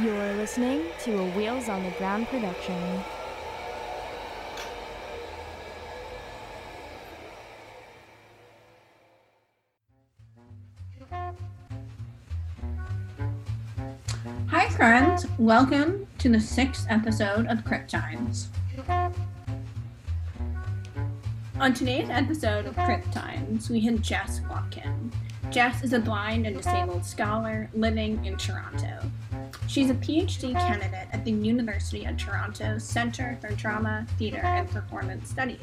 You're listening to a Wheels on the Ground production. Hi, friends. Welcome to the sixth episode of Crip Times. On today's episode of Crip Times, we have Jess Watkin. Jess is a blind and disabled scholar living in Toronto. She's a PhD candidate at the University of Toronto Centre for Drama, Theatre, and Performance Studies.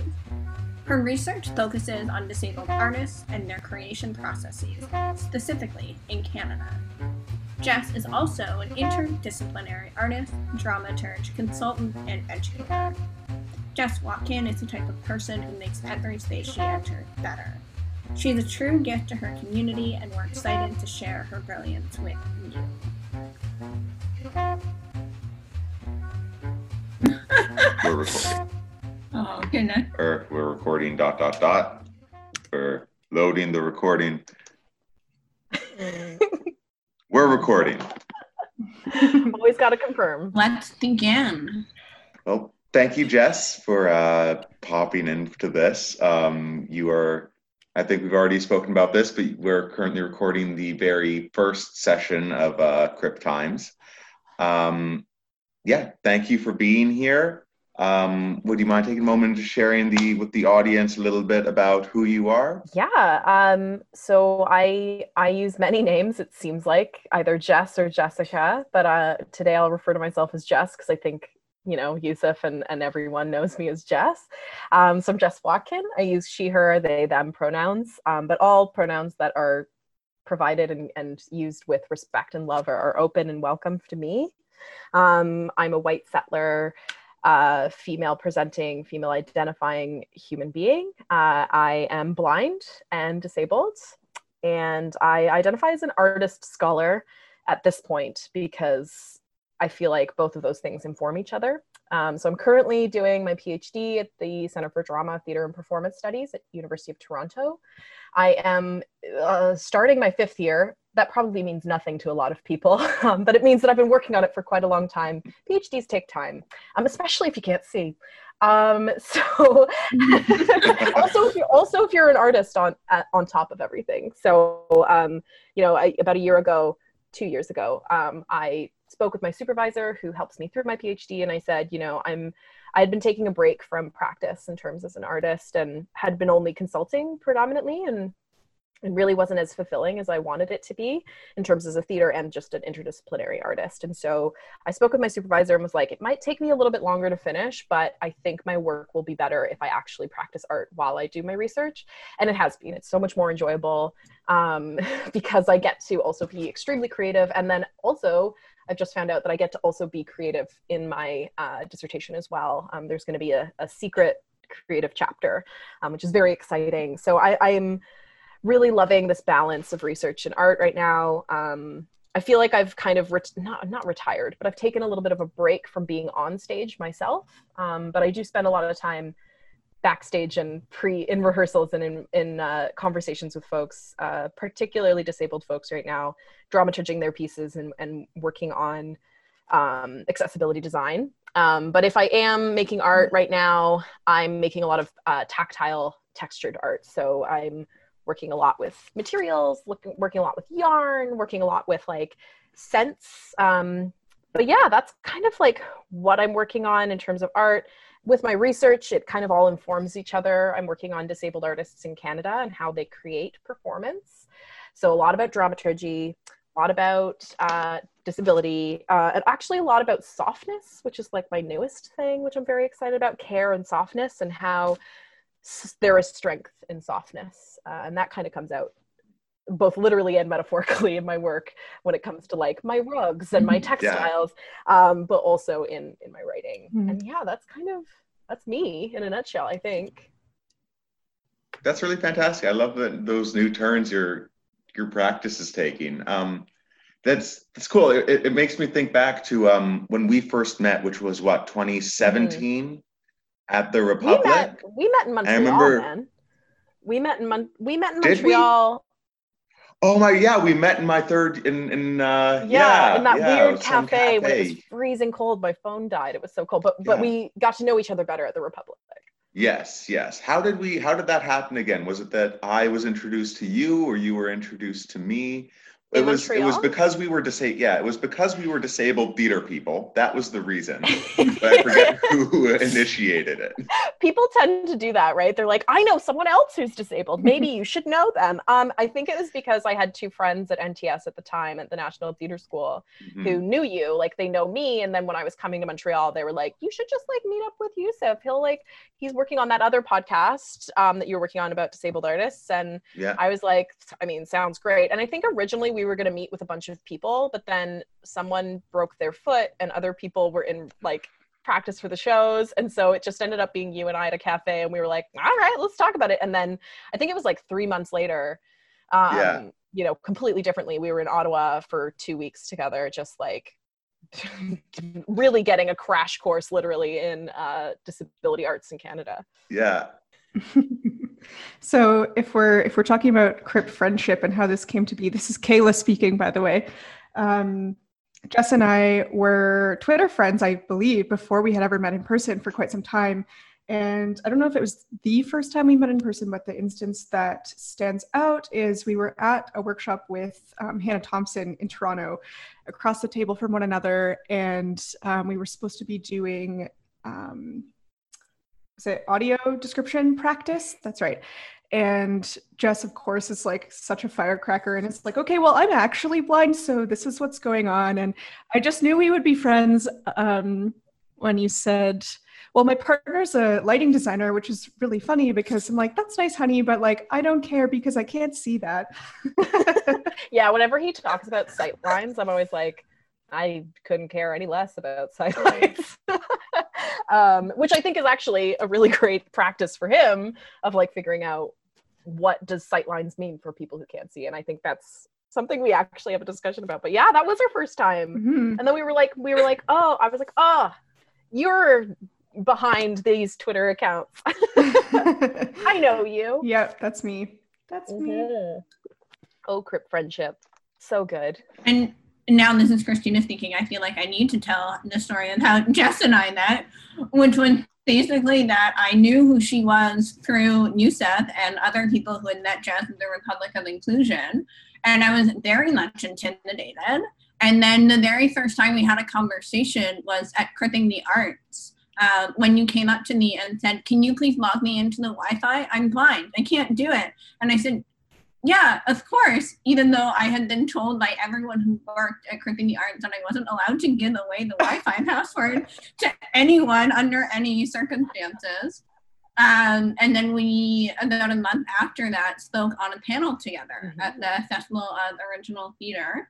Her research focuses on disabled artists and their creation processes, specifically in Canada. Jess is also an interdisciplinary artist, dramaturge, consultant, and educator. Jess Watkin is the type of person who makes every space she enters better. She's a true gift to her community, and we're excited to share her brilliance with you. We're recording. Oh, goodness. Or we're recording dot dot dot. We're loading the recording. We're recording. Always got to confirm. Let's begin. Well, thank you, Jess, for uh, popping into this. Um, you are, I think we've already spoken about this, but we're currently recording the very first session of uh, Crip Times. Um, yeah, thank you for being here. Um, would you mind taking a moment to sharing the with the audience a little bit about who you are? Yeah. Um, so I I use many names. It seems like either Jess or Jessica, but uh, today I'll refer to myself as Jess because I think you know Yusuf and and everyone knows me as Jess. Um, so I'm Jess Watkin. I use she, her, they, them pronouns, um, but all pronouns that are provided and, and used with respect and love are, are open and welcome to me. Um, I'm a white settler uh, female presenting, female identifying human being. Uh, I am blind and disabled, and I identify as an artist scholar at this point because I feel like both of those things inform each other. Um, so I'm currently doing my PhD at the Center for Drama, Theatre, and Performance Studies at University of Toronto. I am uh, starting my fifth year that probably means nothing to a lot of people, um, but it means that I've been working on it for quite a long time. PhDs take time, um, especially if you can't see. Um, so also, if you're, also if you're an artist on at, on top of everything. So um, you know, I, about a year ago, two years ago, um, I spoke with my supervisor who helps me through my PhD, and I said, you know, I'm I had been taking a break from practice in terms as an artist and had been only consulting predominantly and it really wasn't as fulfilling as I wanted it to be in terms as a theater and just an interdisciplinary artist. And so I spoke with my supervisor and was like, it might take me a little bit longer to finish, but I think my work will be better if I actually practice art while I do my research. And it has been. It's so much more enjoyable um, because I get to also be extremely creative. And then also, I've just found out that I get to also be creative in my uh, dissertation as well. Um, there's going to be a, a, secret creative chapter, um, which is very exciting. So I, I'm really loving this balance of research and art right now. Um, I feel like I've kind of ret- not not retired, but I've taken a little bit of a break from being on stage myself. Um, but I do spend a lot of time backstage and pre in rehearsals and in in uh, conversations with folks, uh, particularly disabled folks right now, dramaturging their pieces and and working on um, accessibility design. Um, but if I am making art right now, I'm making a lot of uh, tactile textured art. So I'm working a lot with materials, looking, working a lot with yarn, working a lot with like scents. Um, but yeah, that's kind of like what I'm working on in terms of art. With my research, it kind of all informs each other. I'm working on disabled artists in Canada and how they create performance. So a lot about dramaturgy, a lot about uh, disability, uh, and actually a lot about softness, which is like my newest thing, which I'm very excited about care and softness and how there is strength in softness uh, and that kind of comes out both literally and metaphorically in my work when it comes to like my rugs and my mm-hmm. textiles yeah. um, but also in in my writing. Mm-hmm. and yeah that's kind of that's me in a nutshell i think. That's really fantastic. I love that those new turns your your practice is taking. Um, that's that's cool. It, it makes me think back to um, when we first met which was what 2017 mm-hmm at the Republic. We met, we met in Montreal, I remember, man. We met in Mon- we met in Montreal. Oh my, yeah, we met in my third in in uh, yeah, yeah in that yeah, weird some cafe, when it was freezing cold. My phone died. It was so cold, but but Yeah. we got to know each other better at the Republic. Yes, yes. How did we? How did that happen again? Was it that I was introduced to you, or you were introduced to me? It was. It was because we were disabled. Yeah, it was because we were disabled theater people. That was the reason. but I forget who initiated it. People tend to do that, right? They're like, I know someone else who's disabled. Maybe you should know them. Um, I think it was because I had two friends at NTS at the time at the National Theatre School Mhm. who knew you, like they know me. And then when I was coming to Montreal, they were like, you should just like meet up with Yusuf. He'll like, he's working on that other podcast um, that you're working on about disabled artists. And Yeah. I was like, I mean, sounds great. And I think originally we were going to meet with a bunch of people, but then someone broke their foot and other people were in like practice for the shows. And so it just ended up being you and I at a cafe and we were like, all right, let's talk about it. And then I think it was like three months later, um, Yeah. you know, completely differently. We were in Ottawa for two weeks together, just like really getting a crash course literally in uh, disability arts in Canada. Yeah. so if we're if we're talking about crip friendship and how this came to be, this is Kayla speaking, by the way. Um, Jess and I were Twitter friends, I believe, before we had ever met in person for quite some time. And I don't know if it was the first time we met in person, but the instance that stands out is we were at a workshop with um, Hannah Thompson in Toronto, across the table from one another, and um, we were supposed to be doing um, is it audio description practice? That's right. And Jess, of course, is like such a firecracker. And it's like, okay, well, I'm actually blind. So this is what's going on. And I just knew we would be friends um, when you said, well, my partner's a lighting designer, which is really funny because I'm like, that's nice, honey. But like, I don't care because I can't see that. yeah, whenever he talks about sight lines, I'm always like, I couldn't care any less about sight lines. um, which I think is actually a really great practice for him of like figuring out what does sight lines mean for people who can't see. And I think that's something we actually have a discussion about. But yeah, that was our first time. Mhm. And then we were like, we were like, oh, I was like, oh, you're behind these Twitter accounts. I know you. yep, that's me. That's me. Mhm. Oh, crip friendship. So good. And now this is Christina thinking, I feel like I need to tell the story of how Jess and I met, which was basically that I knew who she was through Yusuf and other people who had met Jess at the Republic of Inclusion. And I was very much intimidated. And then the very first time we had a conversation was at Cripping the Arts. Uh, when you came up to me and said, Can you please log me into the Wi Fi? I'm blind. I can't do it. And I said, yeah, of course. Even though I had been told by everyone who worked at Cripping the Arts that I wasn't allowed to give away the Wi-Fi password to anyone under any circumstances. Um, and then we, about a month after that, spoke on a panel together Mhm. at the Festival of Original Theater.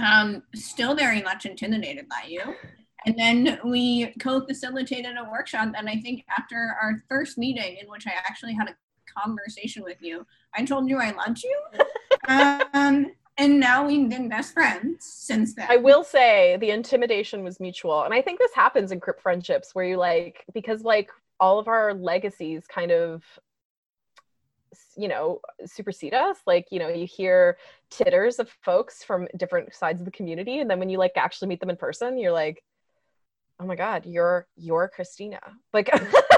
Um, still very much intimidated by you. And then we co-facilitated a workshop, and I think after our first meeting, in which I actually had a conversation with you, I told you I loved you. um, and now we've been best friends since then. I will say the intimidation was mutual. And I think this happens in crip friendships where you like, because like all of our legacies kind of, you know, supersede us. Like, you know, you hear titters of folks from different sides of the community. And then when you like actually meet them in person, you're like, oh my God, you're, you're Christina. Like,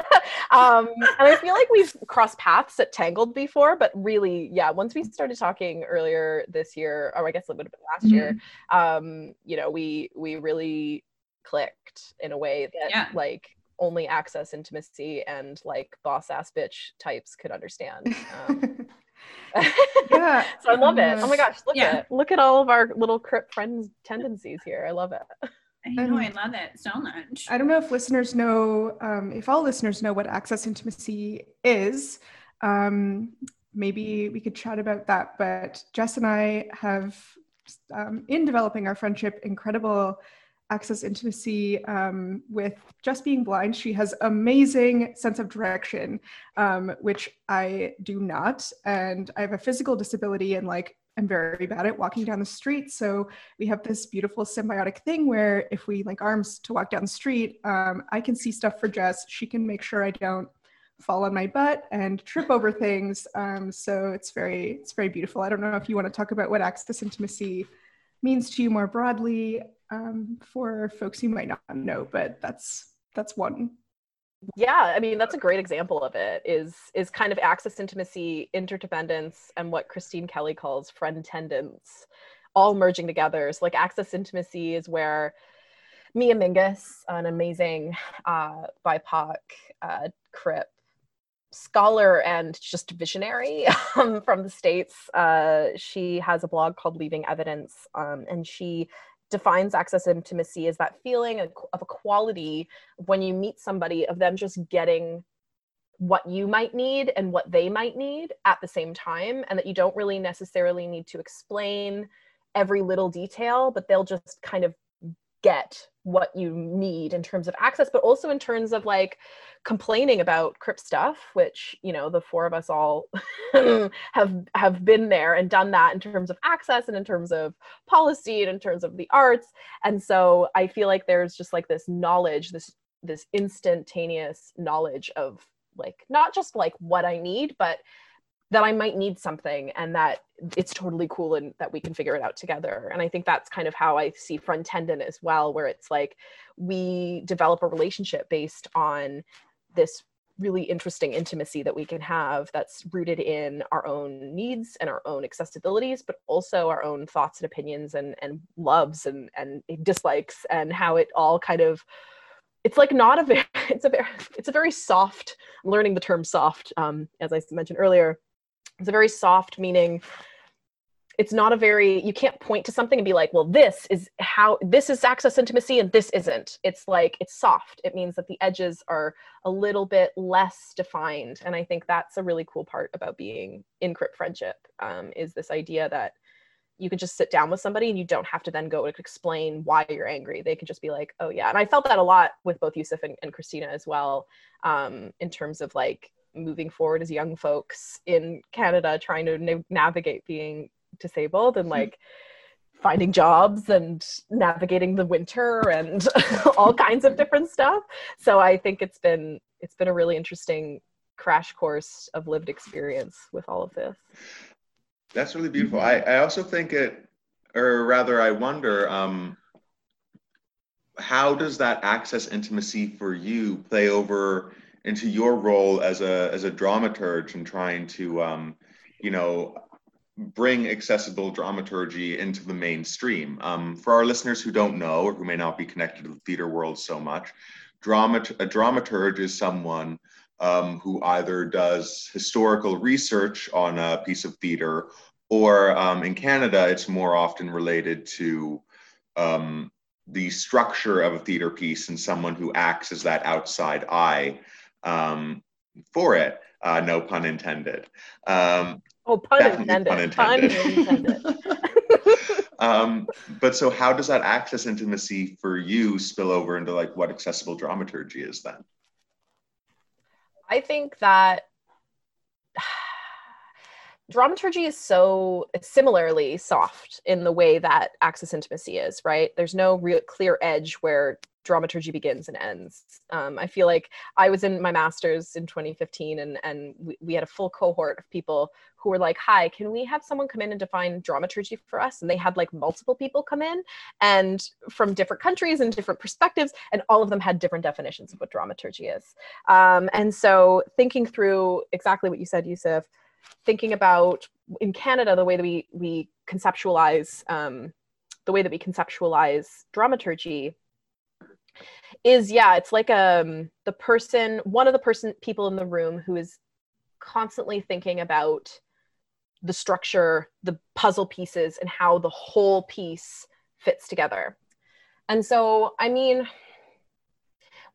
um, and I feel like we've crossed paths at Tangled before, but really, yeah, once we started talking earlier this year, or I guess it would have been last year, um, you know, we we really clicked in a way that Yeah. like only access intimacy and like boss ass bitch types could understand. Um, yeah. so I love it. Oh my gosh, look Yeah. at look at all of our little crip friends tendencies here. I love it. I know, I love it so much. I don't know if listeners know, um, if all listeners know what access intimacy is. Um, maybe we could chat about that. But Jess and I have, um, in developing our friendship, incredible access intimacy um, with just being blind. She has amazing sense of direction, um, which I do not. And I have a physical disability and like I'm very bad at walking down the street. So we have this beautiful symbiotic thing where if we link arms to walk down the street, um, I can see stuff for Jess. She can make sure I don't fall on my butt and trip over things. Um, so it's very it's very beautiful. I don't know if you want to talk about what access intimacy means to you more broadly um, for folks who might not know, but that's that's one yeah i mean that's a great example of it is is kind of access intimacy interdependence and what christine kelly calls friend tendence all merging together. So like access intimacy is where mia mingus an amazing uh, bipoc uh, crip scholar and just visionary um, from the states uh, she has a blog called leaving evidence um, and she defines access intimacy is that feeling of equality when you meet somebody of them just getting what you might need and what they might need at the same time and that you don't really necessarily need to explain every little detail but they'll just kind of get what you need in terms of access but also in terms of like complaining about crip stuff which you know the four of us all mm. have have been there and done that in terms of access and in terms of policy and in terms of the arts. And so i feel like there's just like this knowledge this this instantaneous knowledge of like not just like what i need but that I might need something and that it's totally cool and that we can figure it out together. And I think that's kind of how I see friend tendon as well, where it's like we develop a relationship based on this really interesting intimacy that we can have that's rooted in our own needs and our own accessibilities but also our own thoughts and opinions and and loves and and dislikes and how it all kind of it's like not a very it's a very it's a very soft I'm learning the term soft um, as i mentioned earlier it's a very soft meaning. It's not a very you can't point to something and be like well this is how this is access intimacy and this isn't. It's like it's soft. It means that the edges are a little bit less defined. And i think that's a really cool part about being in crip friendship um, is this idea that you can just sit down with somebody and you don't have to then go and explain why you're angry. They can just be like oh yeah. And i felt that a lot with both yusuf and, and christina as well um, in terms of like moving forward as young folks in Canada trying to na- navigate being disabled and like finding jobs and navigating the winter and all kinds of different stuff. So I think it's been it's been a really interesting crash course of lived experience with all of this. That's really beautiful. I, I also think it, or rather, I wonder, um, how does that access intimacy for you play over into your role as a as a dramaturge and trying to um, you know bring accessible dramaturgy into the mainstream. Um, for our listeners who don't know or who may not be connected to the theater world so much, drama a dramaturge is someone um, who either does historical research on a piece of theater or um, in Canada, it's more often related to um, the structure of a theater piece and someone who acts as that outside eye um, for it. Uh, no pun intended. Um, oh, pun intended. Pun intended. Pun intended. um, but so, how does that access intimacy for you spill over into like what accessible dramaturgy is then? I think that dramaturgy is so similarly soft in the way that access intimacy is right there's no real clear edge where dramaturgy begins and ends. Um, I feel like I was in my master's in 2015 and, and we, we, had a full cohort of people who were like, hi, can we have someone come in and define dramaturgy for us? And they had like multiple people come in and from different countries and different perspectives, and all of them had different definitions of what dramaturgy is. Um, and so thinking through exactly what you said, Yusuf, thinking about in Canada, the way that we, we conceptualize um, the way that we conceptualize dramaturgy is yeah it's like um the person one of the person people in the room who is constantly thinking about the structure the puzzle pieces and how the whole piece fits together. And so i mean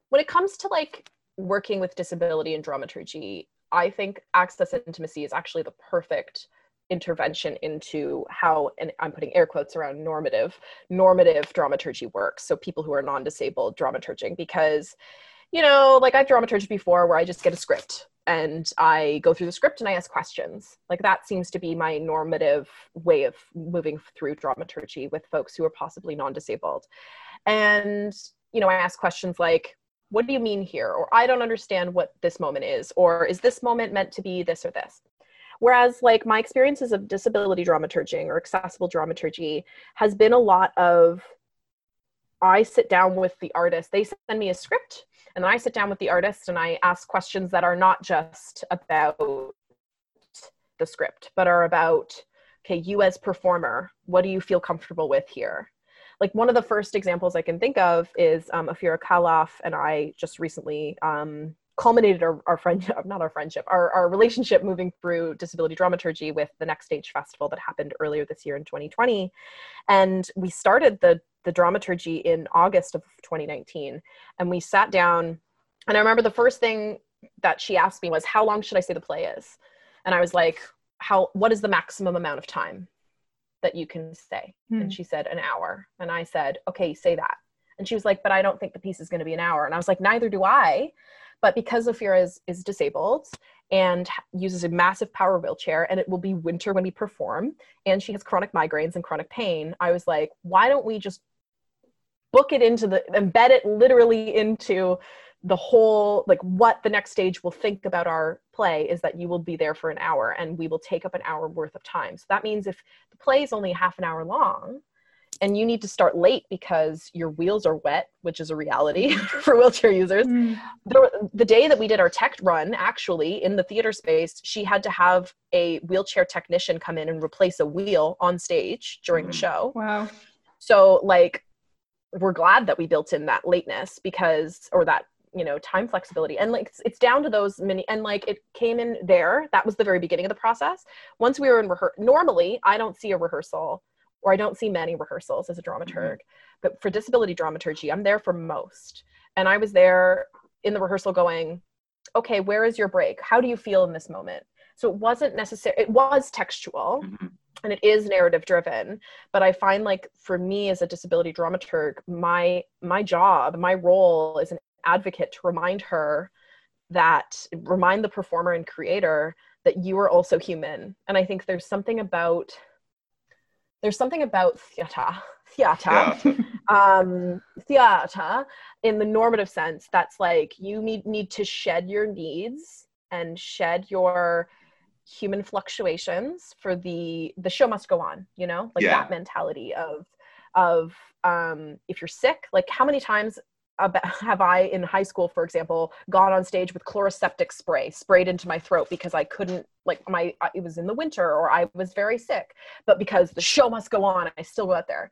when it comes to like working with disability and dramaturgy i think access intimacy is actually the perfect intervention into how and i'm putting air quotes around normative normative dramaturgy works. So people who are non-disabled dramaturging because you know like i've dramaturged before where i just get a script and i go through the script and i ask questions. Like that seems to be my normative way of moving through dramaturgy with folks who are possibly non-disabled. And you know i ask questions like what do you mean here? Or i don't understand what this moment is or is this moment meant to be this or this? Whereas like my experiences of disability dramaturging or accessible dramaturgy has been a lot of i sit down with the artist they send me a script and then i sit down with the artist and i ask questions that are not just about the script but are about okay you as performer what do you feel comfortable with here like one of the first examples I can think of is um, Ophira Calof and I just recently um, culminated our, our friendship, not our friendship, our, our relationship moving through disability dramaturgy with the Next Stage Festival that happened earlier this year in 2020. And we started the, the dramaturgy in August of 2019. And we sat down, and I remember the first thing that she asked me was, How long should I say the play is? And I was like, how what is the maximum amount of time that you can? Hmm. And she said, an hour. And I said, okay, say that. And she was like, but I don't think the piece is going to be an hour. And I was like, neither do I. But because Ophira is, is disabled and uses a massive power wheelchair, and it will be winter when we perform, and she has chronic migraines and chronic pain, I was like, why don't we just book it into the, embed it literally into the whole like what the next stage will think about our play is that you will be there for an hour and we will take up an hour worth of time so that means if the play is only half an hour long and you need to start late because your wheels are wet which is a reality for wheelchair users Mm. the, the day that we did our tech run actually in the theater space she had to have a wheelchair technician come in and replace a wheel on stage during the Mhm. show Wow. so like we're glad that we built in that lateness because or that you know time flexibility. And like it's, it's down to those many and like it came in there. That was the very beginning of the process. Once we were in rehearsal normally i don't see a rehearsal or i don't see many rehearsals as a dramaturg but for disability dramaturgy i'm there for most. And i was there in the rehearsal going okay where is your break? How do you feel in this moment? So it wasn't necessary it was textual Mhm. and it is narrative driven but i find like for me as a disability dramaturg my my job my role is an advocate to remind her that remind the performer and creator that you are also human and i think there's something about there's something about theater theater Yeah. um, theater in the normative sense that's like you need need to shed your needs and shed your human fluctuations for the the show must go on you know like Yeah. that mentality of of um if you're sick like how many times have I in high school, for example, gone on stage with Chloraseptic spray sprayed into my throat because I couldn't, like, my it was in the winter or I was very sick, but because the show must go on, I still go out there.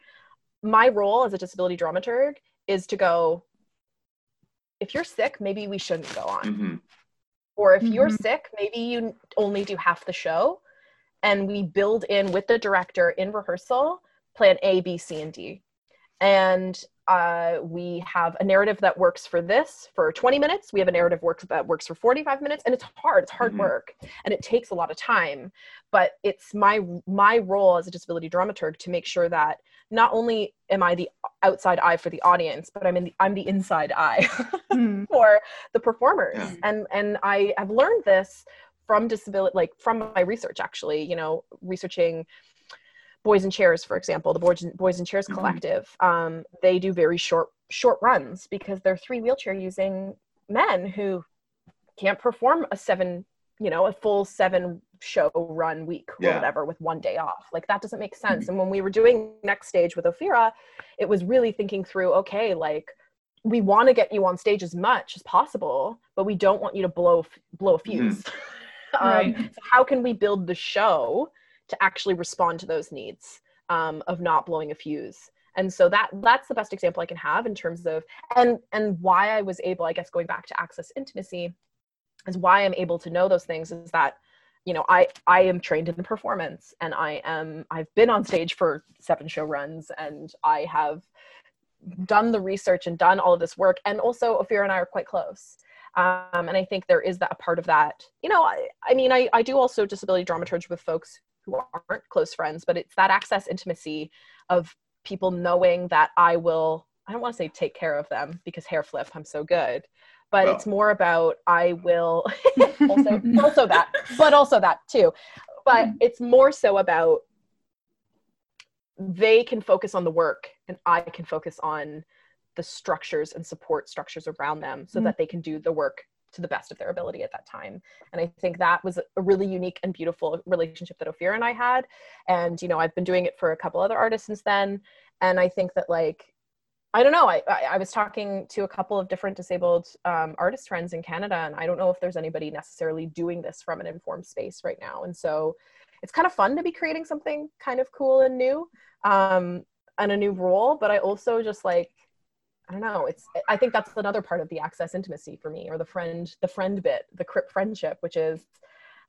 My role as a disability dramaturg is to go, if you're sick, maybe we shouldn't go on. Mhm. Or if you're Mhm. sick, maybe you only do half the show. And we build in with the director in rehearsal plan A, B, C, and D. And uh, we have a narrative that works for this for 20 minutes. We have a narrative work that works for 45 minutes, and it's hard. It's hard Mhm. work, and it takes a lot of time. But it's my my role as a disability dramaturg to make sure that not only am I the outside eye for the audience, but I'm in the, I'm the inside eye Mm. for the performers Yeah. and and i have learned this from disability like from my research actually you know researching Boys in Chairs for example the boys, Boys in Chairs Mhm. collective um, they do very short short runs because they're three wheelchair using men who can't perform a seven you know a full seven show run week or Yeah. whatever with one day off like that doesn't make sense and when we were doing next stage with ophira it was really thinking through okay like we want to get you on stage as much as possible but we don't want you to blow blow a fuse um, Right. so how can we build the show to actually respond to those needs um, of not blowing a fuse. And so that that's the best example i can have in terms of and and why i was able i guess going back to access intimacy is why i'm able to know those things is that you know i i am trained in performance and i am i've been on stage for seven show runs and i have done the research and done all of this work. And also ophira and i are quite close. Um, and i think there is that a part of that you know i, I mean I, I do also disability dramaturgy with folks who aren't close friends but it's that access intimacy of people knowing that i will i don't want to say take care of them because hair flip i'm so good but Well. it's more about i will also also that but also that too but it's more so about they can focus on the work and i can focus on the structures and support structures around them so Mm. that they can do the work to the best of their ability at that time. And I think that was a really unique and beautiful relationship that Ophir and I had. And, you know, I've been doing it for a couple other artists since then. And I think that like, I don't know. I, I, I was talking to a couple of different disabled um, artist friends in Canada, and I don't know if there's anybody necessarily doing this from an informed space right now. And so it's kind of fun to be creating something kind of cool and new um, and a new role. But I also just like, I don't know. It's I think that's another part of the access intimacy for me, or the friend the friend bit, the crip friendship, which is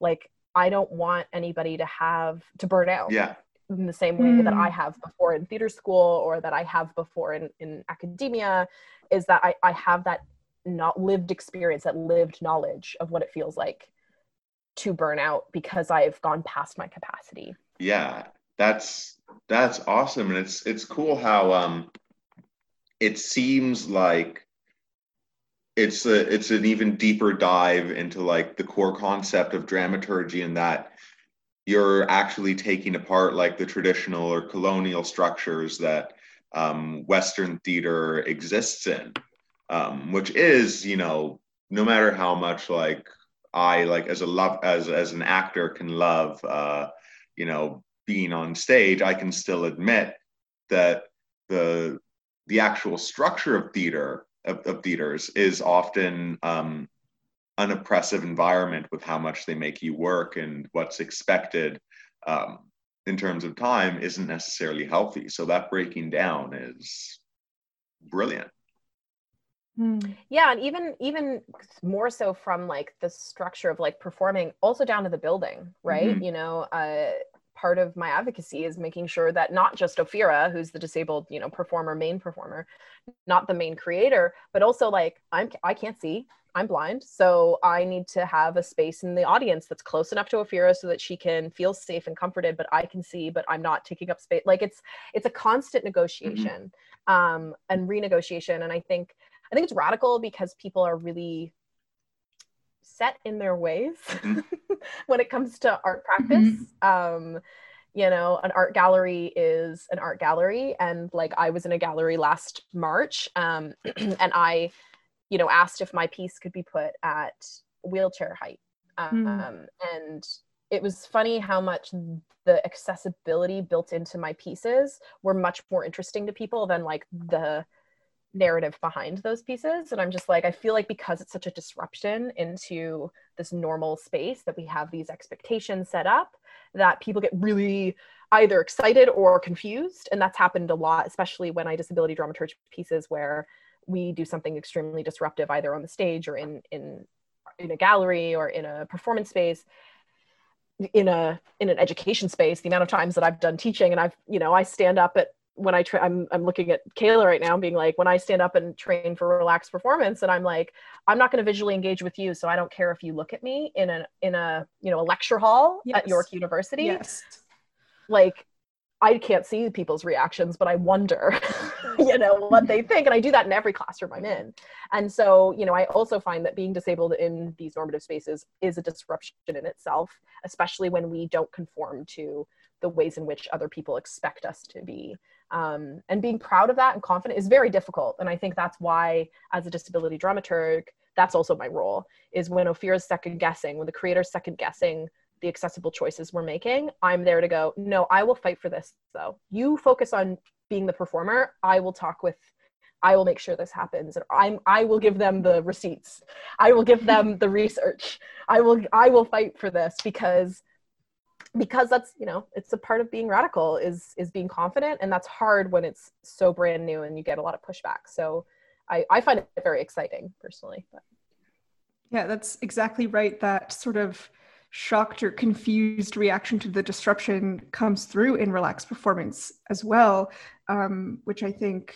like I don't want anybody to have to burn out Yeah. in the same way that Mm. I have before in theater school or that I have before in, in academia is that I, I have that not lived experience, that lived knowledge of what it feels like to burn out because I've gone past my capacity. Yeah, that's that's awesome, and it's it's cool how um it seems like it's a it's an even deeper dive into like the core concept of dramaturgy and that you're actually taking apart like the traditional or colonial structures that um, Western theater exists in, um, which is you know no matter how much like I like as a love as as an actor can love uh, you know being on stage, I can still admit that the the actual structure of theater of, of theaters is often um, an oppressive environment with how much they make you work and what's expected um, in terms of time isn't necessarily healthy. So that breaking down is brilliant. Mm. Yeah, and even even more so from like the structure of like performing, also down to the building, right? Mhm. You know, uh, part of my advocacy is making sure that not just Ophira, who's the disabled, you know, performer, main performer, not the main creator, but also like I'm I can't see, I'm blind, so I need to have a space in the audience that's close enough to Ophira so that she can feel safe and comforted, but I can see, but I'm not taking up space. Like it's it's a constant negotiation um, and renegotiation, and I think I think it's radical because people are really set in their ways Mhm. when it comes to art practice. Um, you know, an art gallery is an art gallery, and like I was in a gallery last March, um, and I, you know, asked if my piece could be put at wheelchair height, um, Mm. and it was funny how much the accessibility built into my pieces were much more interesting to people than like the narrative behind those pieces. And i'm just like i feel like because it's such a disruption into this normal space that we have these expectations set up that people get really either excited or confused. And that's happened a lot especially when i disability dramaturgy pieces where we do something extremely disruptive either on the stage or in in in a gallery or in a performance space in a in an education space the amount of times that i've done teaching and i've you know i stand up at when I tra- I'm I'm looking at Kayla right now, being like, when I stand up and train for relaxed performance, and I'm like, I'm not going to visually engage with you, so I don't care if you look at me in a in a you know a lecture hall at York University. Yes. Like, I can't see people's reactions, but I wonder, you know, what they think, and I do that in every classroom I'm in. And so, you know, I also find that being disabled in these normative spaces is a disruption in itself, especially when we don't conform to the ways in which other people expect us to be um, and being proud of that and confident is very difficult. And i think that's why as a disability dramaturg that's also my role is when ophira's second guessing when the creator's second guessing the accessible choices we're making i'm there to go no i will fight for this though. You focus on being the performer. I will talk with i will make sure this happens and i'm i will give them the receipts. I will give them the research. I will i will fight for this because because that's you know it's a part of being radical is is being confident and that's hard when it's so brand new and you get a lot of pushback so i i find it very exciting personally but. Yeah, that's exactly right. That sort of shocked or confused reaction to the disruption comes through in relaxed performance as well, um, which I think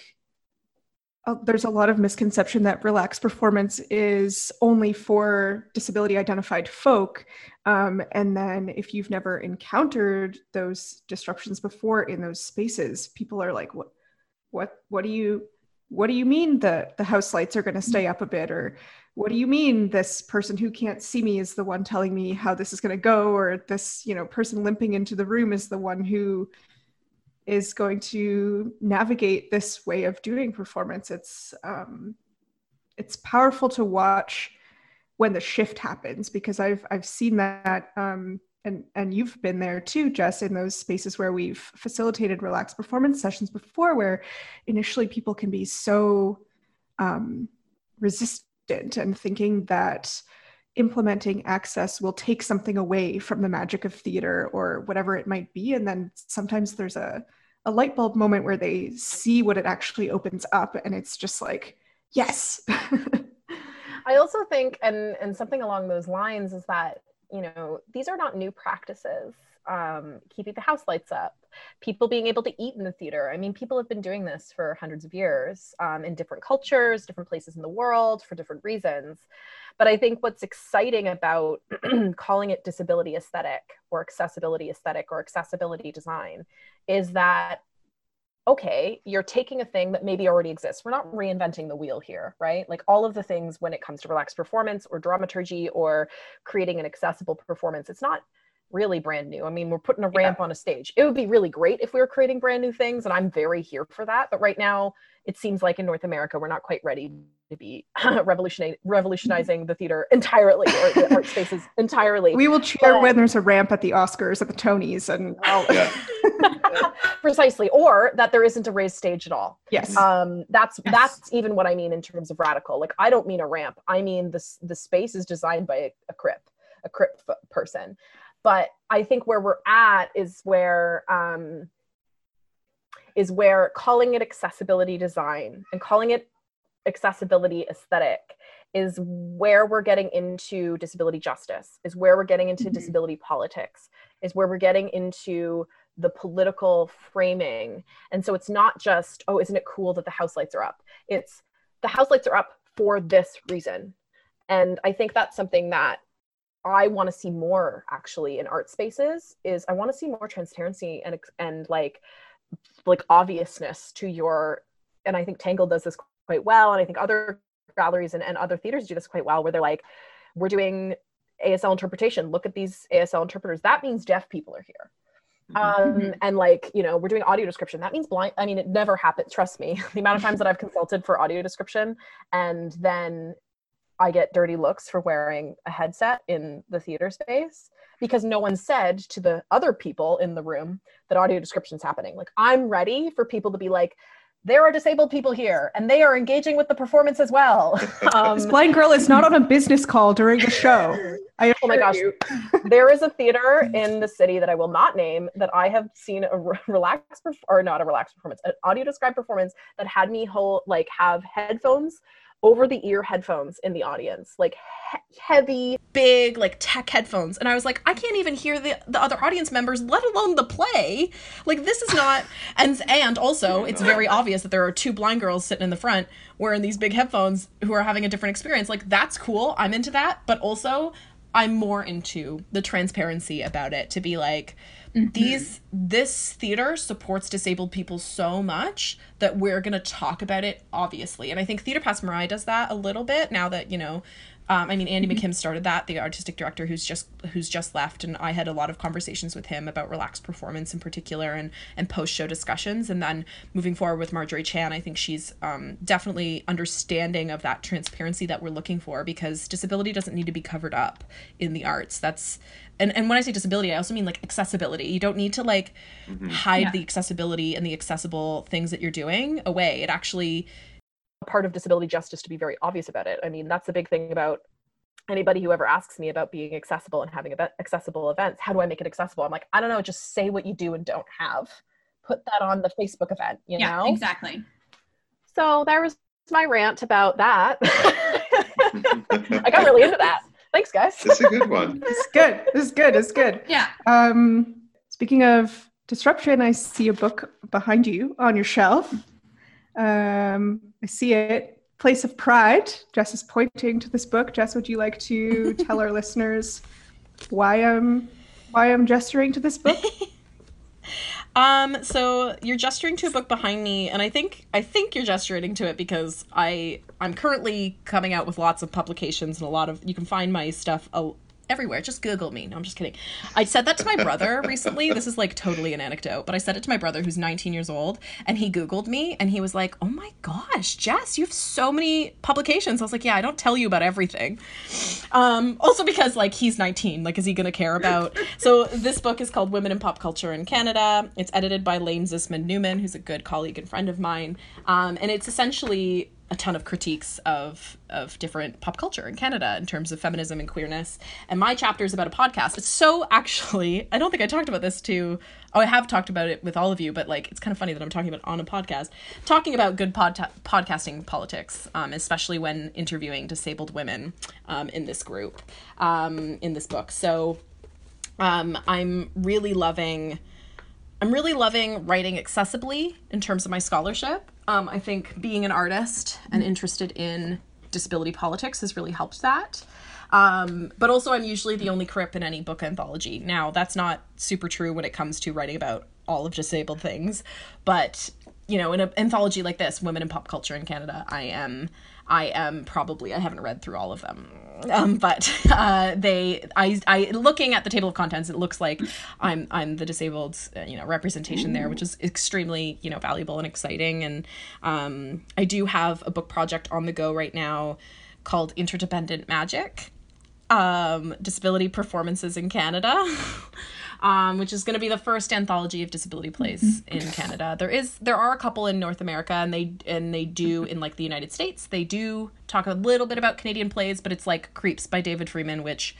uh, there's a lot of misconception that relaxed performance is only for disability identified folk. Um, and then if you've never encountered those disruptions before in those spaces, people are like, what, what, what do you, what do you mean the, the house lights are going to stay up a bit? Or what do you mean this person who can't see me is the one telling me how this is going to go? Or this, you know, person limping into the room is the one who is going to navigate this way of doing performance. It's um, it's powerful to watch when the shift happens because I've I've seen that um, and and you've been there too, Jess, in those spaces where we've facilitated relaxed performance sessions before, where initially people can be so um, resistant and thinking that implementing access will take something away from the magic of theater or whatever it might be and then sometimes there's a a light bulb moment where they see what it actually opens up and it's just like yes. I also think and and something along those lines is that you know these are not new practices um, keeping the house lights up people being able to eat in the theater. I mean people have been doing this for hundreds of years um, in different cultures different places in the world for different reasons. But I think what's exciting about calling it disability aesthetic or accessibility aesthetic or accessibility design is that okay, you're taking a thing that maybe already exists. We're not reinventing the wheel here, right? Like all of the things when it comes to relaxed performance or dramaturgy or creating an accessible performance, it's not really brand new. I mean, we're putting a ramp yeah. on a stage. It would be really great if we were creating brand new things, and I'm very here for that. But right now, it seems like in North America, we're not quite ready to be revolutionizing, revolutionizing the theater entirely or the art spaces entirely. We will cheer but, when there's a ramp at the Oscars, at the Tonys, and yeah. precisely, or that there isn't a raised stage at all. Yes, um, that's yes. that's even what I mean in terms of radical. Like I don't mean a ramp. I mean the the space is designed by a, a crip, a crip person. But I think where we're at is where. Um, is where calling it accessibility design and calling it accessibility aesthetic is where we're getting into disability justice is where we're getting into mm-hmm. disability politics is where we're getting into the political framing and so it's not just oh isn't it cool that the house lights are up it's the house lights are up for this reason and i think that's something that i want to see more actually in art spaces is i want to see more transparency and and like like obviousness to your and i think tangle does this quite well and i think other galleries and, and other theaters do this quite well where they're like we're doing asl interpretation. Look at these asl interpreters. That means deaf people are here. Mm-hmm. um, and like you know we're doing audio description. That means blind i mean it never happens trust me. The amount of times that i've consulted for audio description and then i get dirty looks for wearing a headset in the theater space because no one said to the other people in the room that audio description is happening. Like I'm ready for people to be like, there are disabled people here and they are engaging with the performance as well. Um, this blind girl is not on a business call during the show. I oh my gosh. there is a theater in the city that I will not name that I have seen a re- relaxed or not a relaxed performance, an audio described performance that had me whole like have headphones over the ear headphones in the audience, like he- heavy, big, like tech headphones. And I was like, I can't even hear the, the other audience members, let alone the play. Like, this is not. And, and also, it's very obvious that there are two blind girls sitting in the front wearing these big headphones who are having a different experience. Like, that's cool. I'm into that. But also, I'm more into the transparency about it to be like, Mm-hmm. These this theater supports disabled people so much that we're going to talk about it obviously. And I think Theater Passe Muraille does that a little bit now that, you know, um, I mean, Andy mm-hmm. McKim started that, the artistic director who's just who's just left, and I had a lot of conversations with him about relaxed performance in particular, and and post show discussions. And then moving forward with Marjorie Chan, I think she's um, definitely understanding of that transparency that we're looking for because disability doesn't need to be covered up in the arts. That's and, and when I say disability, I also mean like accessibility. You don't need to like mm-hmm. hide yeah. the accessibility and the accessible things that you're doing away. It actually part of disability justice to be very obvious about it. I mean, that's the big thing about anybody who ever asks me about being accessible and having event, accessible events. How do I make it accessible? I'm like, I don't know, just say what you do and don't have. Put that on the Facebook event, you yeah, know? Exactly. So there was my rant about that. I got really into that. Thanks, guys. It's a good one. it's good. It's good. It's good. Yeah. Um, speaking of disruption, I see a book behind you on your shelf. Um, I see it. Place of Pride. Jess is pointing to this book. Jess, would you like to tell our listeners why I'm why I'm gesturing to this book? Um, so you're gesturing to a book behind me, and I think I think you're gesturing to it because I I'm currently coming out with lots of publications and a lot of you can find my stuff everywhere. Just Google me. No, I'm just kidding. I said that to my brother recently. This is like totally an anecdote, but I said it to my brother who's 19 years old, and he Googled me, and he was like, "Oh my gosh, Jess, you have so many publications." I was like, "Yeah, I don't tell you about everything." Um, also because like he's 19, like is he gonna care about? So this book is called Women in Pop Culture in Canada. It's edited by Laine Zisman Newman, who's a good colleague and friend of mine, um, and it's essentially a ton of critiques of of different pop culture in Canada in terms of feminism and queerness. And my chapter is about a podcast. It's so actually, I don't think I talked about this to oh, I have talked about it with all of you, but like it's kind of funny that I'm talking about on a podcast, talking about good pod- podcasting politics, um, especially when interviewing disabled women um, in this group, um, in this book. So um, I'm really loving. I'm really loving writing accessibly in terms of my scholarship. Um, I think being an artist and interested in disability politics has really helped that. Um, but also, I'm usually the only crip in any book anthology. Now, that's not super true when it comes to writing about all of disabled things, but you know, in an anthology like this, Women in Pop Culture in Canada, I am I am probably I haven't read through all of them, um, but uh, they I I looking at the table of contents, it looks like I'm I'm the disabled uh, you know representation there, which is extremely you know valuable and exciting. And um, I do have a book project on the go right now called Interdependent Magic, um, disability performances in Canada. um, which is going to be the first anthology of disability plays in Canada. There is there are a couple in North America, and they and they do in like the United States. They do talk a little bit about Canadian plays, but it's like Creeps by David Freeman, which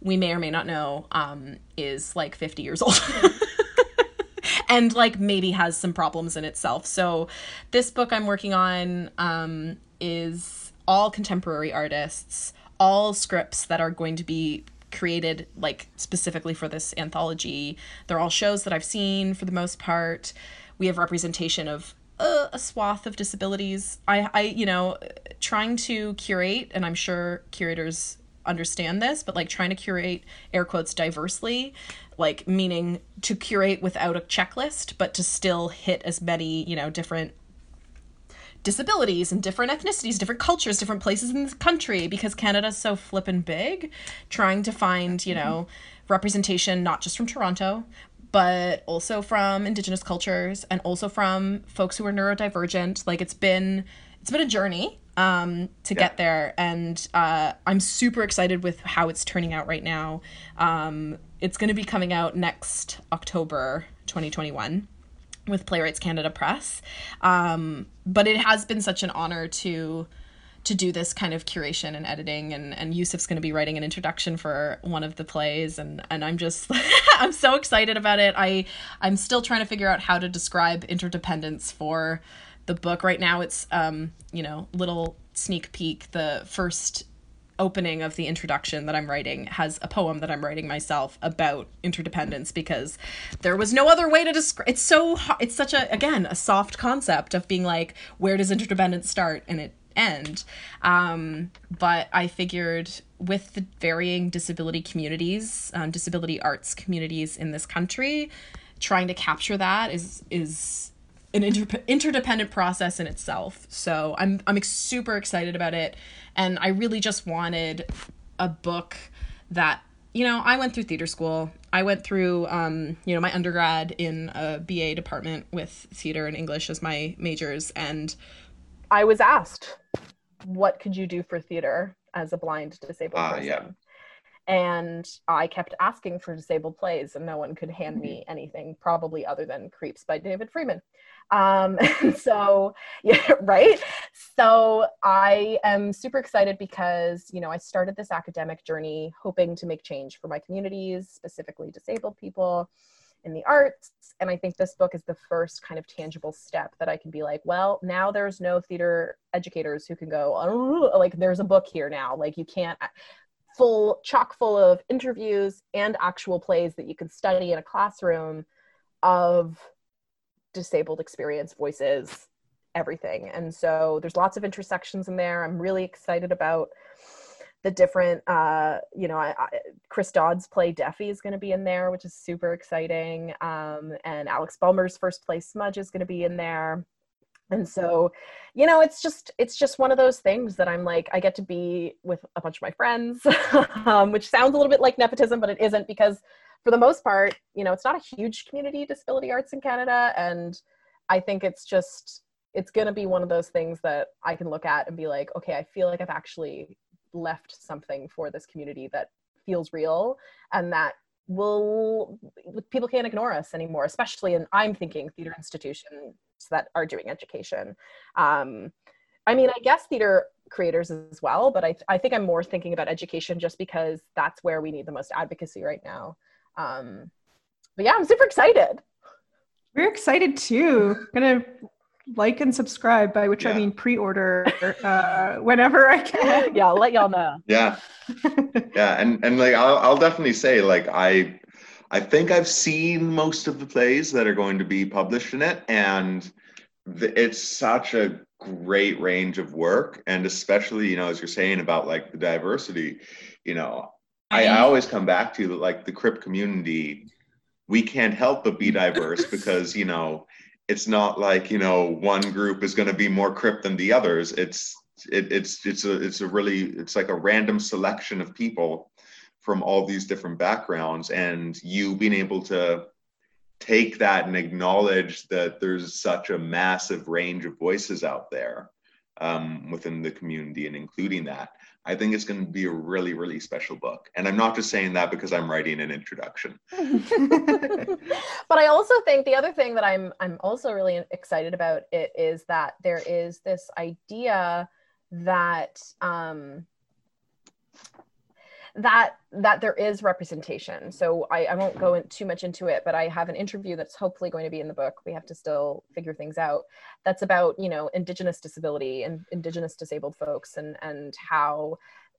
we may or may not know um, is like fifty years old. and like maybe has some problems in itself. So this book I'm working on um, is all contemporary artists, all scripts that are going to be created like specifically for this anthology. They're all shows that I've seen for the most part. We have representation of a, a swath of disabilities. I, I, you know, trying to curate, and I'm sure curators understand this, but like trying to curate air quotes diversely, like meaning to curate without a checklist, but to still hit as many, you know, different disabilities and different ethnicities, different cultures, different places in the country because Canada's so flippin' big, trying to find, you know, representation not just from Toronto, but also from indigenous cultures and also from folks who are neurodivergent. Like it's been it's been a journey um, to yeah. get there, and uh, I'm super excited with how it's turning out right now. Um, it's going to be coming out next October 2021 with Playwrights Canada Press. Um, but it has been such an honor to to do this kind of curation and editing and and Yusuf's going to be writing an introduction for one of the plays and and I'm just I'm so excited about it. I I'm still trying to figure out how to describe interdependence for the book. Right now it's um, you know, little sneak peek the first opening of the introduction that I'm writing has a poem that I'm writing myself about interdependence because there was no other way to describe it's so it's such a again a soft concept of being like where does interdependence start and it end? Um, but I figured with the varying disability communities um, disability arts communities in this country trying to capture that is is an inter- interdependent process in itself. So I'm I'm super excited about it, and I really just wanted a book that you know I went through theater school. I went through um, you know my undergrad in a BA department with theater and English as my majors, and I was asked, "What could you do for theater as a blind disabled uh, person?" Yeah and I kept asking for disabled plays, and no one could hand me mm-hmm. anything, probably other than Creeps by David Freeman. Um, so, yeah, right. So I am super excited because, you know, I started this academic journey hoping to make change for my communities, specifically disabled people in the arts. And I think this book is the first kind of tangible step that I can be like, well, now there's no theater educators who can go, oh, like, there's a book here now. Like, you can't full, chock full of interviews and actual plays that you can study in a classroom of disabled experience voices everything. And so there's lots of intersections in there. I'm really excited about the different uh you know I, I, chris dodd's play Deafy is going to be in there which is super exciting. Um and alex bulmer's first play smudge is going to be in there. And so you know it's just it's just one of those things that i'm like i get to be with a bunch of my friends um, which sounds a little bit like nepotism but it isn't because for the most part you know it's not a huge community disability arts in canada and i think it's just it's going to be one of those things that i can look at and be like okay i feel like i've actually left something for this community that feels real and that will people can't ignore us anymore especially in i'm thinking theater institutions that are doing education. Um, i mean i guess theater creators as well but I, I think i'm more thinking about education just because that's where we need the most advocacy right now um, but yeah i'm super excited. We're excited too. Gonna like and subscribe by which Yeah. i mean pre-order uh, whenever i can. Yeah i'll let y'all know. Yeah, yeah, and and like I'll I'll definitely say like I I think I've seen most of the plays that are going to be published in it, and th- it's such a great range of work, and especially you know as you're saying about like the diversity, you know, I, I always come back to you that like the Crip community. We can't help but be diverse because you know it's not like you know one group is going to be more Crip than the others. It's it, it's it's a it's a really it's like a random selection of people from all these different backgrounds and you being able to take that and acknowledge that there's such a massive range of voices out there um, within the community and including that i think it's going to be a really really special book. And i'm not just saying that because i'm writing an introduction. But I also think the other thing that I'm I'm also really excited about it is that there is this idea that um, that that there is representation. So I, I won't go in too much into it, but I have an interview that's hopefully going to be in the book. We have to still figure things out. That's about you know indigenous disability and indigenous disabled folks and and how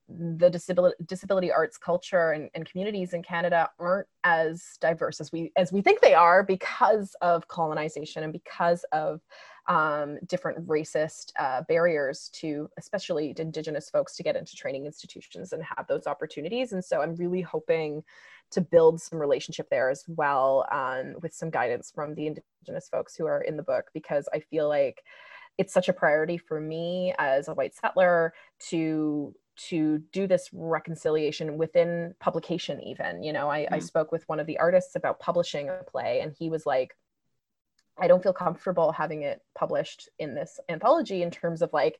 the disability disability arts culture and, and communities in Canada aren't as diverse as we as we think they are because of colonization and because of um, different racist uh, barriers to especially to indigenous folks to get into training institutions and have those opportunities and so i'm really hoping to build some relationship there as well um, with some guidance from the indigenous folks who are in the book because i feel like it's such a priority for me as a white settler to to do this reconciliation within publication even you know I, I Mm. spoke with one of the artists about publishing a play and he was like i don't feel comfortable having it published in this anthology in terms of like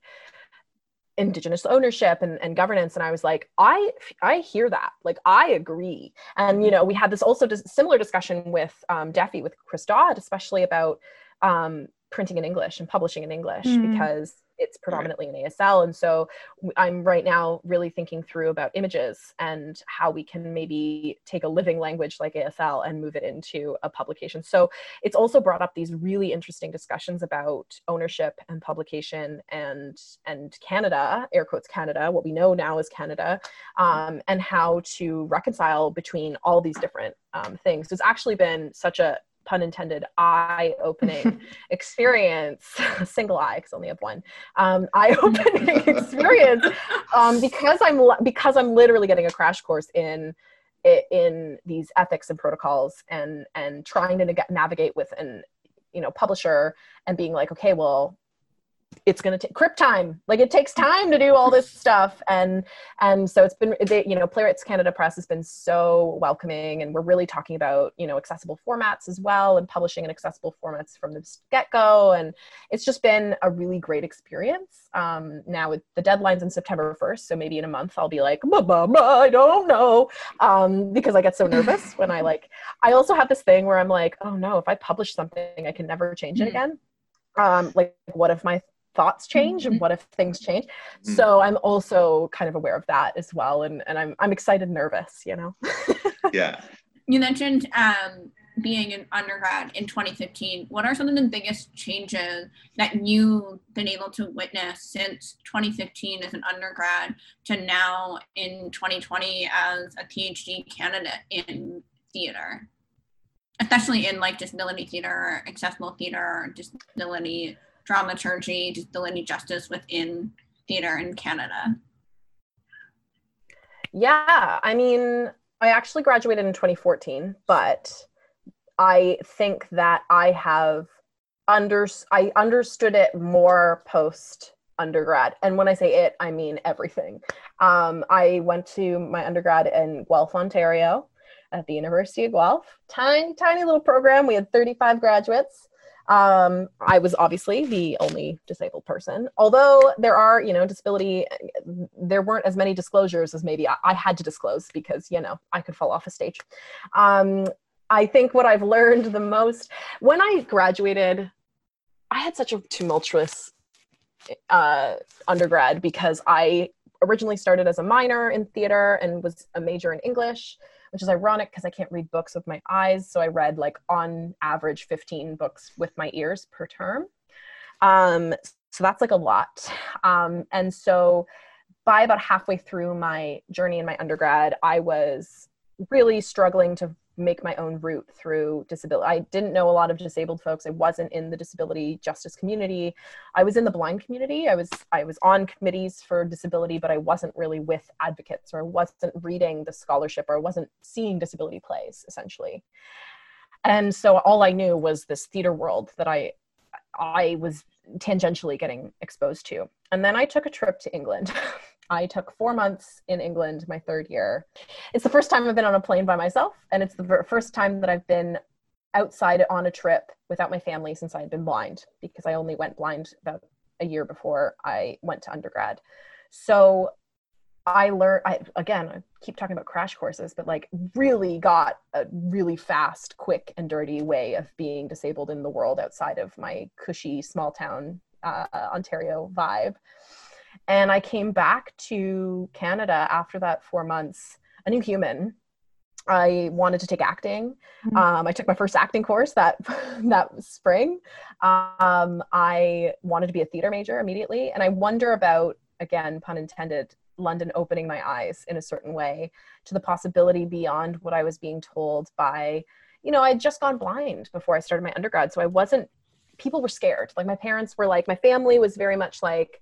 indigenous ownership and, and governance. And i was like i i hear that. Like i agree. And you know we had this also dis- similar discussion with um, Deafy with chris dodd especially about um, printing in english and publishing in english Mm. because it's predominantly in asl and so I'm right now really thinking through about images and how we can maybe take a living language like asl and move it into a publication. So it's also brought up these really interesting discussions about ownership and publication and and Canada, air quotes Canada, what we know now is Canada, um, and how to reconcile between all these different um, things. It's actually been such a pun intended eye-opening experience single eye because I only have one um, eye-opening experience um, because i'm because i'm literally getting a crash course in in these ethics and protocols and and trying to navigate with an you know publisher and being like okay well it's going to take crip time. Like it takes time to do all this stuff and and so it's been they, you know playwrights canada press has been so welcoming and we're really talking about you know accessible formats as well and publishing in accessible formats from the get-go and it's just been a really great experience. Um, now with the deadlines in september 1st so maybe in a month i'll be like "Blah, blah, blah, i don't know um, because i get so nervous when i like i also have this thing where i'm like oh no if i publish something i can never change it Mhm. again. Um, like what if my thoughts change and Mhm. what if things change Mhm. so i'm also kind of aware of that as well and, and i'm i'm excited and nervous you know yeah You mentioned um, being an undergrad in 2015. What are some of the biggest changes that you've been able to witness since 2015 as an undergrad to now in 2020 as a PhD candidate in theater? Especially in like disability theater, accessible theater, disability dramaturgy, disability justice within theater in Canada. Yeah, I mean, I actually graduated in 2014, but I think that I have under I understood it more post undergrad. And when I say it, I mean everything. Um, I went to my undergrad in Guelph, Ontario, at the University of Guelph. Tiny, tiny little program. We had 35 graduates. Um, I was obviously the only disabled person, although there are, you know, disability, there weren't as many disclosures as maybe I, I had to disclose because, you know, I could fall off a stage. Um, I think what I've learned the most when I graduated, I had such a tumultuous uh, undergrad because I originally started as a minor in theater and was a major in English, which is ironic because I can't read books with my eyes. So I read like on average 15 books with my ears per term. Um, so that's like a lot. Um, and so by about halfway through my journey in my undergrad, I was really struggling to make my own route through disability. I didn't know a lot of disabled folks. I wasn't in the disability justice community. I was in the blind community. I was I was on committees for disability, but I wasn't really with advocates or I wasn't reading the scholarship or I wasn't seeing disability plays essentially. And so all I knew was this theater world that I I was tangentially getting exposed to. And then I took a trip to England I took four months in England my third year. It's the first time I've been on a plane by myself, and it's the first time that I've been outside on a trip without my family since I had been blind, because I only went blind about a year before I went to undergrad. So I learned, I, again, I keep talking about crash courses, but like really got a really fast, quick, and dirty way of being disabled in the world outside of my cushy small town uh, Ontario vibe. And I came back to Canada after that four months, a new human. I wanted to take acting. Mm-hmm. Um, I took my first acting course that that spring. Um, I wanted to be a theater major immediately, and I wonder about again, pun intended, London opening my eyes in a certain way to the possibility beyond what I was being told by, you know, I had just gone blind before I started my undergrad, so I wasn't. People were scared. Like my parents were like, my family was very much like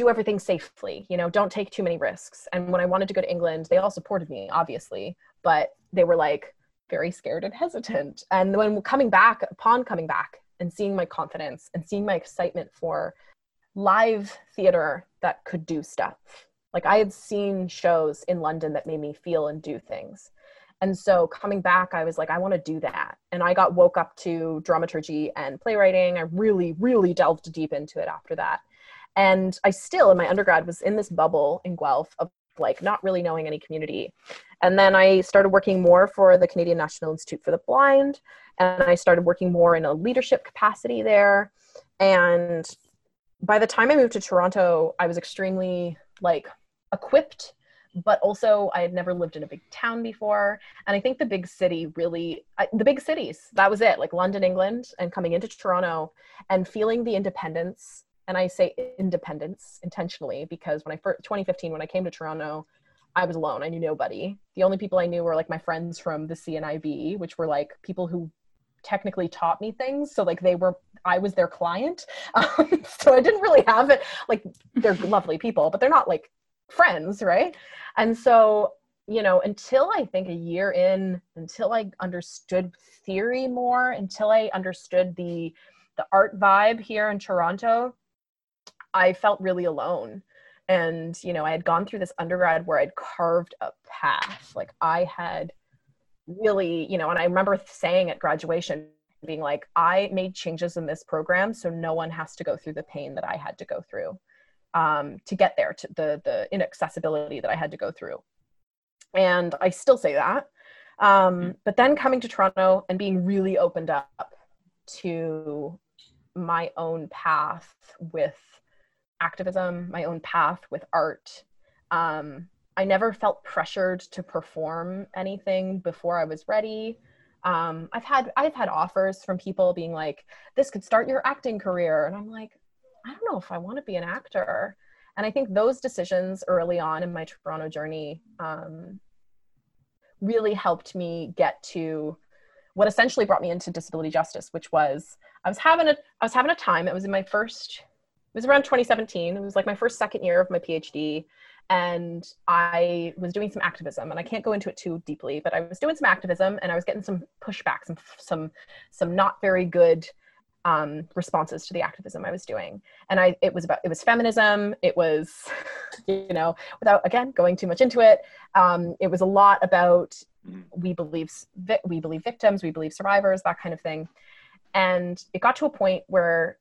do everything safely you know don't take too many risks. And when i wanted to go to england they all supported me obviously but they were like very scared and hesitant. And when coming back upon coming back and seeing my confidence and seeing my excitement for live theater that could do stuff. Like i had seen shows in london that made me feel and do things. And so coming back i was like i want to do that. And i got woke up to dramaturgy and playwriting. I really really delved deep into it after that and I still, in my undergrad, was in this bubble in Guelph of like not really knowing any community. And then I started working more for the Canadian National Institute for the Blind. And I started working more in a leadership capacity there. And by the time I moved to Toronto, I was extremely like equipped but also I had never lived in a big town before. And I think the big city really, I, the big cities, that was it, like London, England, and coming into Toronto and feeling the independence and I say independence intentionally because when I first 2015 when I came to Toronto, I was alone. I knew nobody. The only people I knew were like my friends from the CNIB, which were like people who technically taught me things. So like they were, I was their client. Um, so I didn't really have it. Like they're lovely people, but they're not like friends, right? And so you know, until I think a year in, until I understood theory more, until I understood the the art vibe here in Toronto, I felt really alone. And, you know, I had gone through this undergrad where I'd carved a path. Like I had really, you know, and I remember saying at graduation, being like, I made changes in this program so no one has to go through the pain that I had to go through um, to get there, to the, the inaccessibility that I had to go through. And I still say that. Um, but then coming to Toronto and being really opened up to my own path with activism, my own path with art. Um, I never felt pressured to perform anything before I was ready. Um, I've had I've had offers from people being like, "This could start your acting career," and I'm like, I don't know if I want to be an actor. And I think those decisions early on in my Toronto journey um, really helped me get to what essentially brought me into disability justice, which was I was having a I was having a time. It was in my first was around 2017. It was like my first second year of my PhD. And I was doing some activism, and I can't go into it too deeply, but I was doing some activism, and I was getting some pushback, some some some not very good um, responses to the activism I was doing. And I, it was about, it was feminism. It was, you know, without again going too much into it, um, it was a lot about Mhm. we believe vi- we believe victims, we believe survivors, that kind of thing. And it got to a point where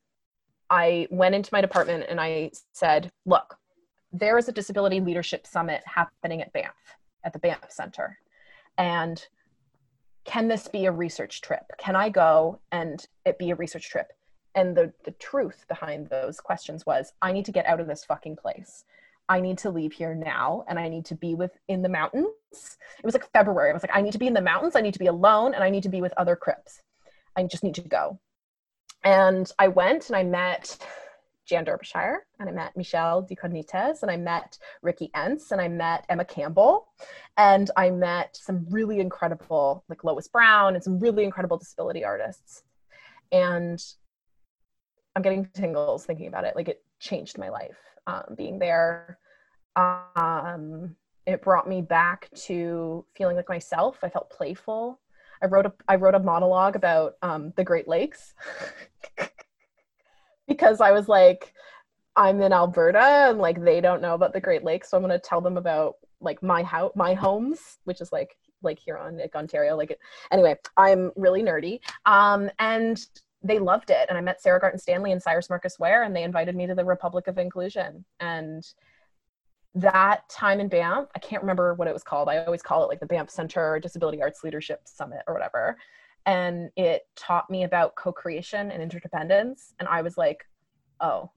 I went into my department and I said, "Look, there is a disability leadership summit happening at Banff, at the Banff Center, and can this be a research trip? Can I go and it be a research trip?" And the the truth behind those questions was, I need to get out of this fucking place. I need to leave here now and I need to be with in the mountains. It was like February. I was like, I need to be in the mountains, I need to be alone, and I need to be with other Crips. I just need to go. And I went and I met Jan Derbyshire and I met Michele Decottignies and I met Ricky Entz and I met Emma Campbell and I met some really incredible, like Lois Brown and some really incredible disability artists. And I'm getting tingles thinking about it. Like it changed my life um, being there. Um, it brought me back to feeling like myself. I felt playful. I wrote a I wrote a monologue about um, the Great Lakes because I was like, I'm in Alberta and like they don't know about the Great Lakes, so I'm gonna tell them about like my house, my homes, which is like like here on like Ontario. Like it, anyway, I'm really nerdy. Um, and they loved it. And I met Sarah Garton Stanley and Cyrus Marcus Ware, and they invited me to the Republic of Inclusion. And that time in Banff, I can't remember what it was called. I always call it like the Banff Center Disability Arts Leadership Summit or whatever. And it taught me about co creation and interdependence. And I was like, oh,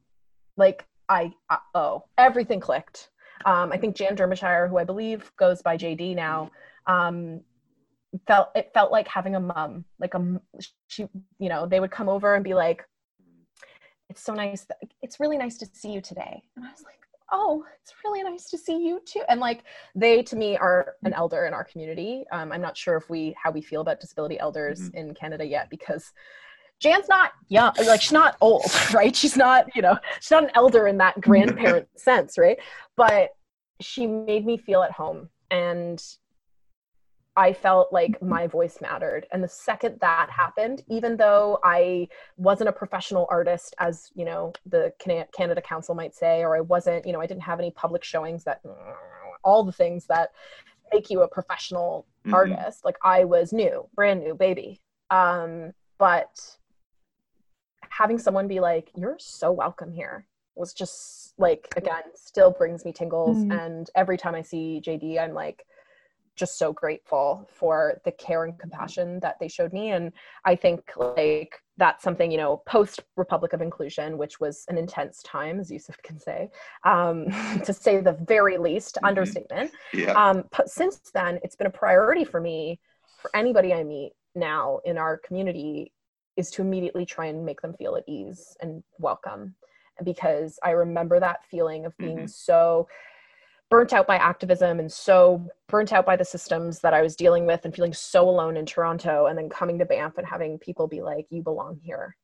like I, oh, everything clicked. Um, I think Jan Derbyshire, who I believe goes by JD now, um, felt it felt like having a mom like a she you know they would come over and be like it's so nice that, it's really nice to see you today and i was like oh it's really nice to see you too. And like they to me are an elder in our community. Um, i'm not sure if we how we feel about disability elders Mhm. in canada yet because jan's not young like she's not old right? She's not you know she's not an elder in that grandparent sense right? But she made me feel at home. And I felt like my voice mattered. And the second that happened, even though I wasn't a professional artist, as you know, the Canada Council might say, or I wasn't, you know, I didn't have any public showings that all the things that make you a professional Mhm. artist. Like I was new, brand new baby. Um, but having someone be like, "You're so welcome here," was just like again, still brings me tingles. Mhm. And every time I see JD, I'm like just so grateful for the care and compassion that they showed me and i think like that's something you know post republic of inclusion which was an intense time as yusuf can say um, to say the very least Mhm. understatement Yeah. um, but since then it's been a priority for me for anybody i meet now in our community is to immediately try and make them feel at ease and welcome because i remember that feeling of being Mhm. so burnt out by activism and so burnt out by the systems that i was dealing with and feeling so alone in toronto and then coming to banff and having people be like you belong here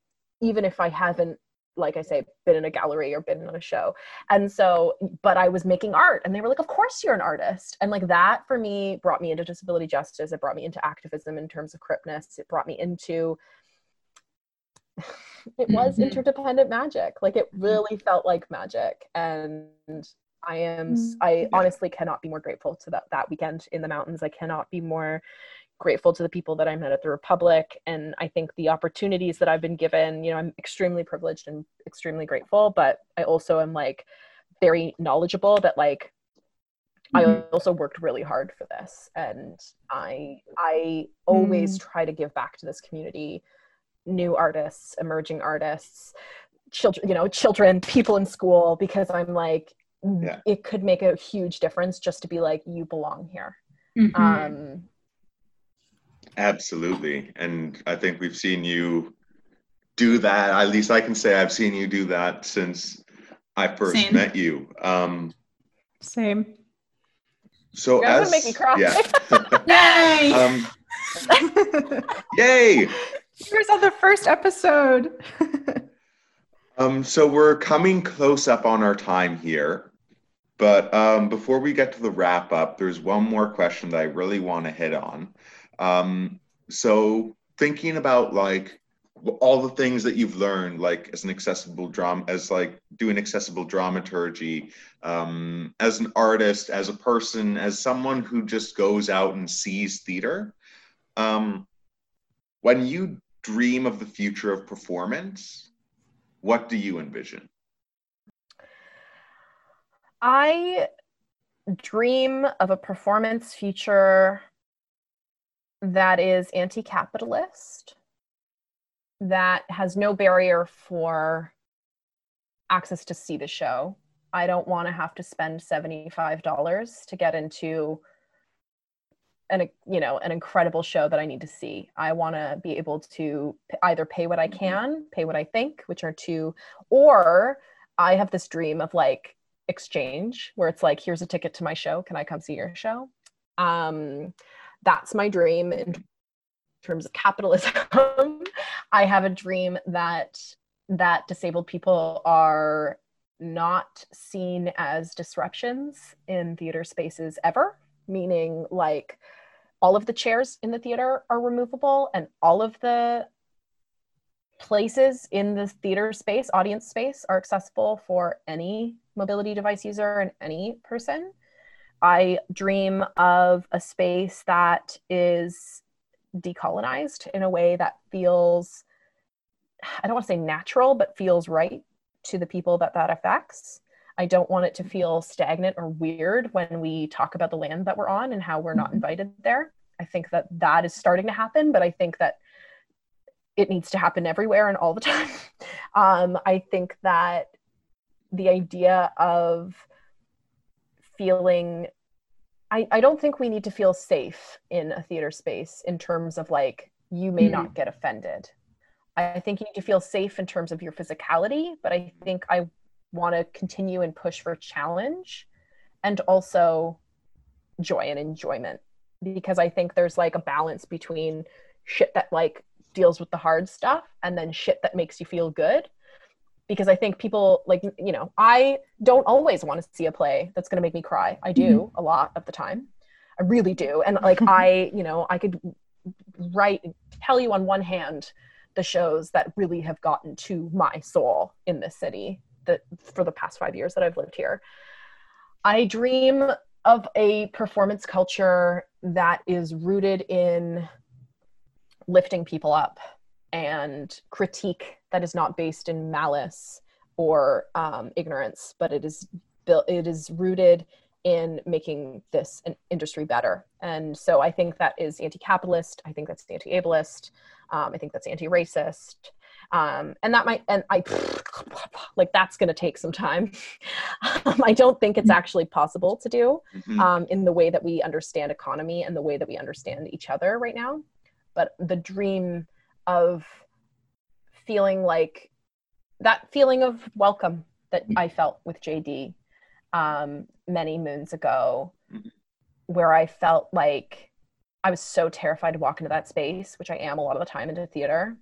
even if i haven't like I say, been in a gallery or been in a show. And so, but I was making art and they were like, of course you're an artist. And like that for me brought me into disability justice. It brought me into activism in terms of cripness. It brought me into, it was Mhm. interdependent magic. Like it really felt like magic. And I am, Mm. I Yeah. honestly cannot be more grateful to that, that weekend in the mountains. I cannot be more grateful to the people that I met at the Republic. And I think the opportunities that I've been given, you know, I'm extremely privileged and extremely grateful, but I also am like very knowledgeable that like I Mhm. also worked really hard for this. And I I always try to give back to this community, new artists, emerging artists, children, you know, children, people in school, because I'm like, Yeah. it could make a huge difference just to be like, you belong here. Mhm. Um, Absolutely. And I think we've seen you do that. At least I can say I've seen you do that since I first Same. met you. Um, Same. so You're as make me cry. yeah. Yay! um, yay. Here's on the first episode. Um, so we're coming close up on our time here. But um, before we get to the wrap up, there's one more question that I really want to hit on. Um, so thinking about like all the things that you've learned like as an accessible drama as like doing accessible dramaturgy um, as an artist as a person as someone who just goes out and sees theater um, when you dream of the future of performance what do you envision I dream of a performance future that is anti capitalist, that has no barrier for access to see the show. I don't want to have to spend $75 to get into an you know an incredible show that I need to see. I want to be able to either pay what I mm-hmm. can, pay what I think, which are two, or I have this dream of like exchange where it's like here's a ticket to my show. Can i come see your show? Um, that's my dream in terms of capitalism. I have a dream that that disabled people are not seen as disruptions in theater spaces ever meaning like all of the chairs in the theater are removable and all of the places in the theater space audience space are accessible for any mobility device user and any person. I dream of a space that is decolonized in a way that feels, I don't want to say natural, but feels right to the people that that affects. I don't want it to feel stagnant or weird when we talk about the land that we're on and how we're not mm-hmm. invited there. I think that that is starting to happen, but I think that it needs to happen everywhere and all the time. Um, I think that the idea of feeling I, I don't think we need to feel safe in a theater space in terms of like you may mm-hmm. not get offended i think you need to feel safe in terms of your physicality but i think i want to continue and push for challenge and also joy and enjoyment because i think there's like a balance between shit that like deals with the hard stuff and then shit that makes you feel good because I think people like you know I don't always want to see a play that's going to make me cry. I do mm-hmm. a lot of the time. I really do. And like I, you know, I could write tell you on one hand the shows that really have gotten to my soul in this city that for the past 5 years that I've lived here. I dream of a performance culture that is rooted in lifting people up and critique that is not based in malice or um, ignorance, but it is built. It is rooted in making this an industry better. And so I think that is anti-capitalist. I think that's anti-ableist. Um, I think that's anti-racist. Um, and that might and I like that's going to take some time. um, I don't think it's actually possible to do mm-hmm. um, in the way that we understand economy and the way that we understand each other right now. But the dream of feeling like that feeling of welcome that I felt with JD um, many moons ago, where I felt like I was so terrified to walk into that space, which I am a lot of the time into theater.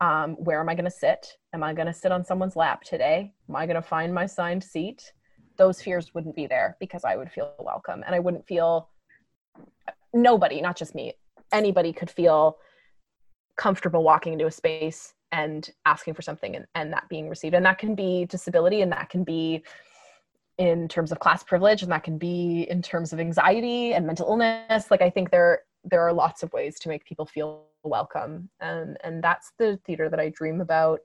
Um, where am I going to sit? Am I going to sit on someone's lap today? Am I going to find my signed seat? Those fears wouldn't be there because I would feel welcome and I wouldn't feel nobody, not just me, anybody could feel comfortable walking into a space and asking for something and, and that being received. And that can be disability and that can be in terms of class privilege and that can be in terms of anxiety and mental illness. Like i think there there are lots of ways to make people feel welcome. And and that's the theater that i dream about.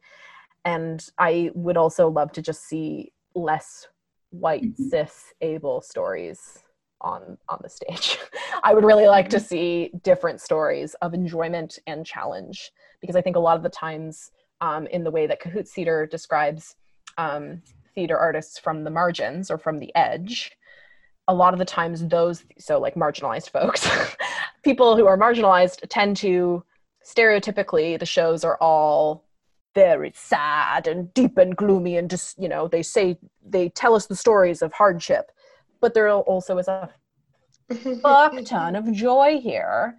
And i would also love to just see less white mm-hmm. cis able stories on on the stage. I would really like to see different stories of enjoyment and challenge because I think a lot of the times um, in the way that Cahoots Theater describes um, theater artists from the margins or from the edge, a lot of the times those so like marginalized folks, people who are marginalized tend to stereotypically the shows are all very sad and deep and gloomy and just you know they say they tell us the stories of hardship but there also is a fuck ton of joy here.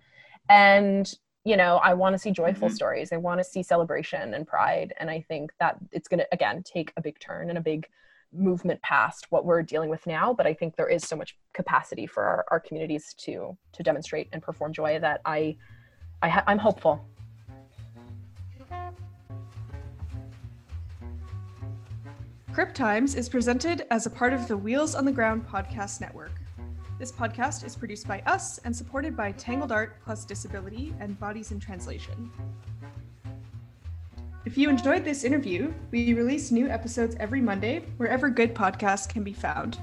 And, you know, I want to see joyful mm-hmm. stories. I want to see celebration and pride. And I think that it's going to, again, take a big turn and a big movement past what we're dealing with now but i think there is so much capacity for our, our communities to to demonstrate and perform joy that i, I ha- i'm hopeful Crip Times is presented as a part of the Wheels on the Ground podcast network. This podcast is produced by us and supported by Tangled Art Plus Disability and Bodies in Translation. If you enjoyed this interview, we release new episodes every Monday wherever good podcasts can be found.